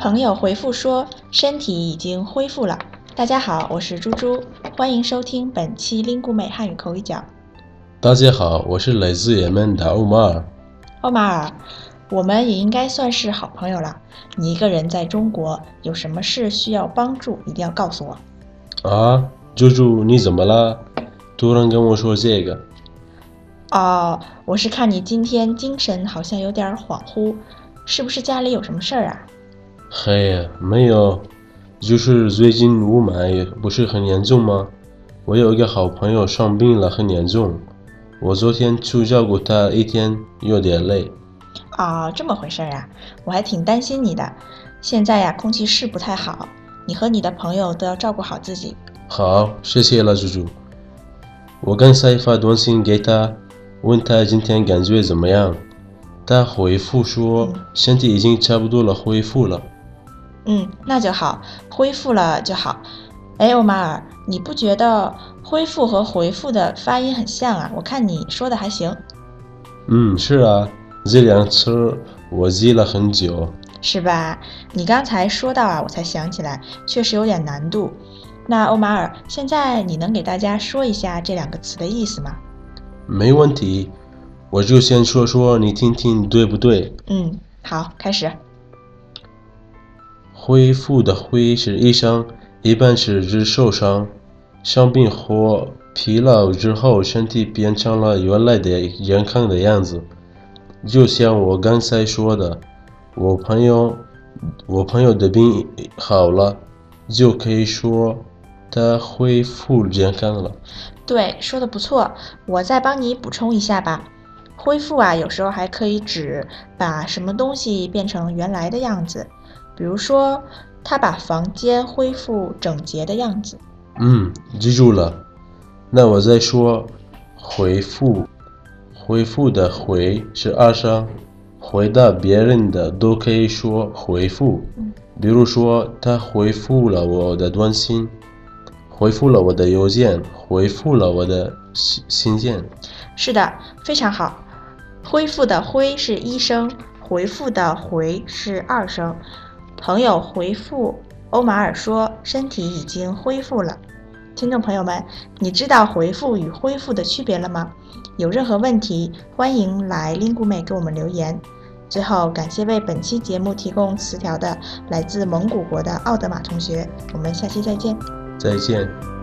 朋友回复说身体已经恢复了。大家好，我是猪猪，欢迎收听本期 lingume 汉语口语角。大家好，我是来自也门的欧马尔。欧马尔，我们也应该算是好朋友了。你一个人在中国，有什么事需要帮助，一定要告诉我。啊，猪猪，你怎么了？突然跟我说这个？哦，我是看你今天精神好像有点恍惚，是不是家里有什么事儿啊？嘿呀，没有，就是最近雾霾不是很严重吗？我有一个好朋友生病了，很严重。我昨天去照顾他一天，有点累。哦，这么回事啊，我还挺担心你的。现在呀，空气是不太好，你和你的朋友都要照顾好自己。好，谢谢了，猪猪。我刚才发短信给他，问他今天感觉怎么样，他回复说身体已经差不多了，恢复了。嗯，那就好，恢复了就好。哎，欧马尔，你不觉得恢复和回复的发音很像啊？我看你说的还行。嗯，是啊，这两词我记了很久。是吧？你刚才说到啊，我才想起来，确实有点难度。那欧马尔，现在你能给大家说一下这两个词的意思吗？没问题，我就先说说，你听听对不对？嗯，好，开始。恢复的“恢”是医生，一般是指受伤、生病或疲劳之后，身体变成了原来的健康的样子。就像我刚才说的，我朋友，我朋友的病好了，就可以说他恢复健康了。对，说的不错。我再帮你补充一下吧。恢复啊，有时候还可以指把什么东西变成原来的样子。比如说，他把房间恢复整洁的样子。嗯，记住了。那我再说，回复，回复的“回”是二声，回答别人的都可以说回复。比如说，他回复了我的短信，回复了我的邮件，回复了我的信信件。是的，非常好。恢复的“恢”是一声，回复的“回”是二声。朋友回复欧马尔说：“身体已经恢复了。”听众朋友们，你知道回复与恢复的区别了吗？有任何问题，欢迎来 l i n g u m 给我们留言。最后，感谢为本期节目提供词条的来自蒙古国的奥德玛同学。我们下期再见。再见。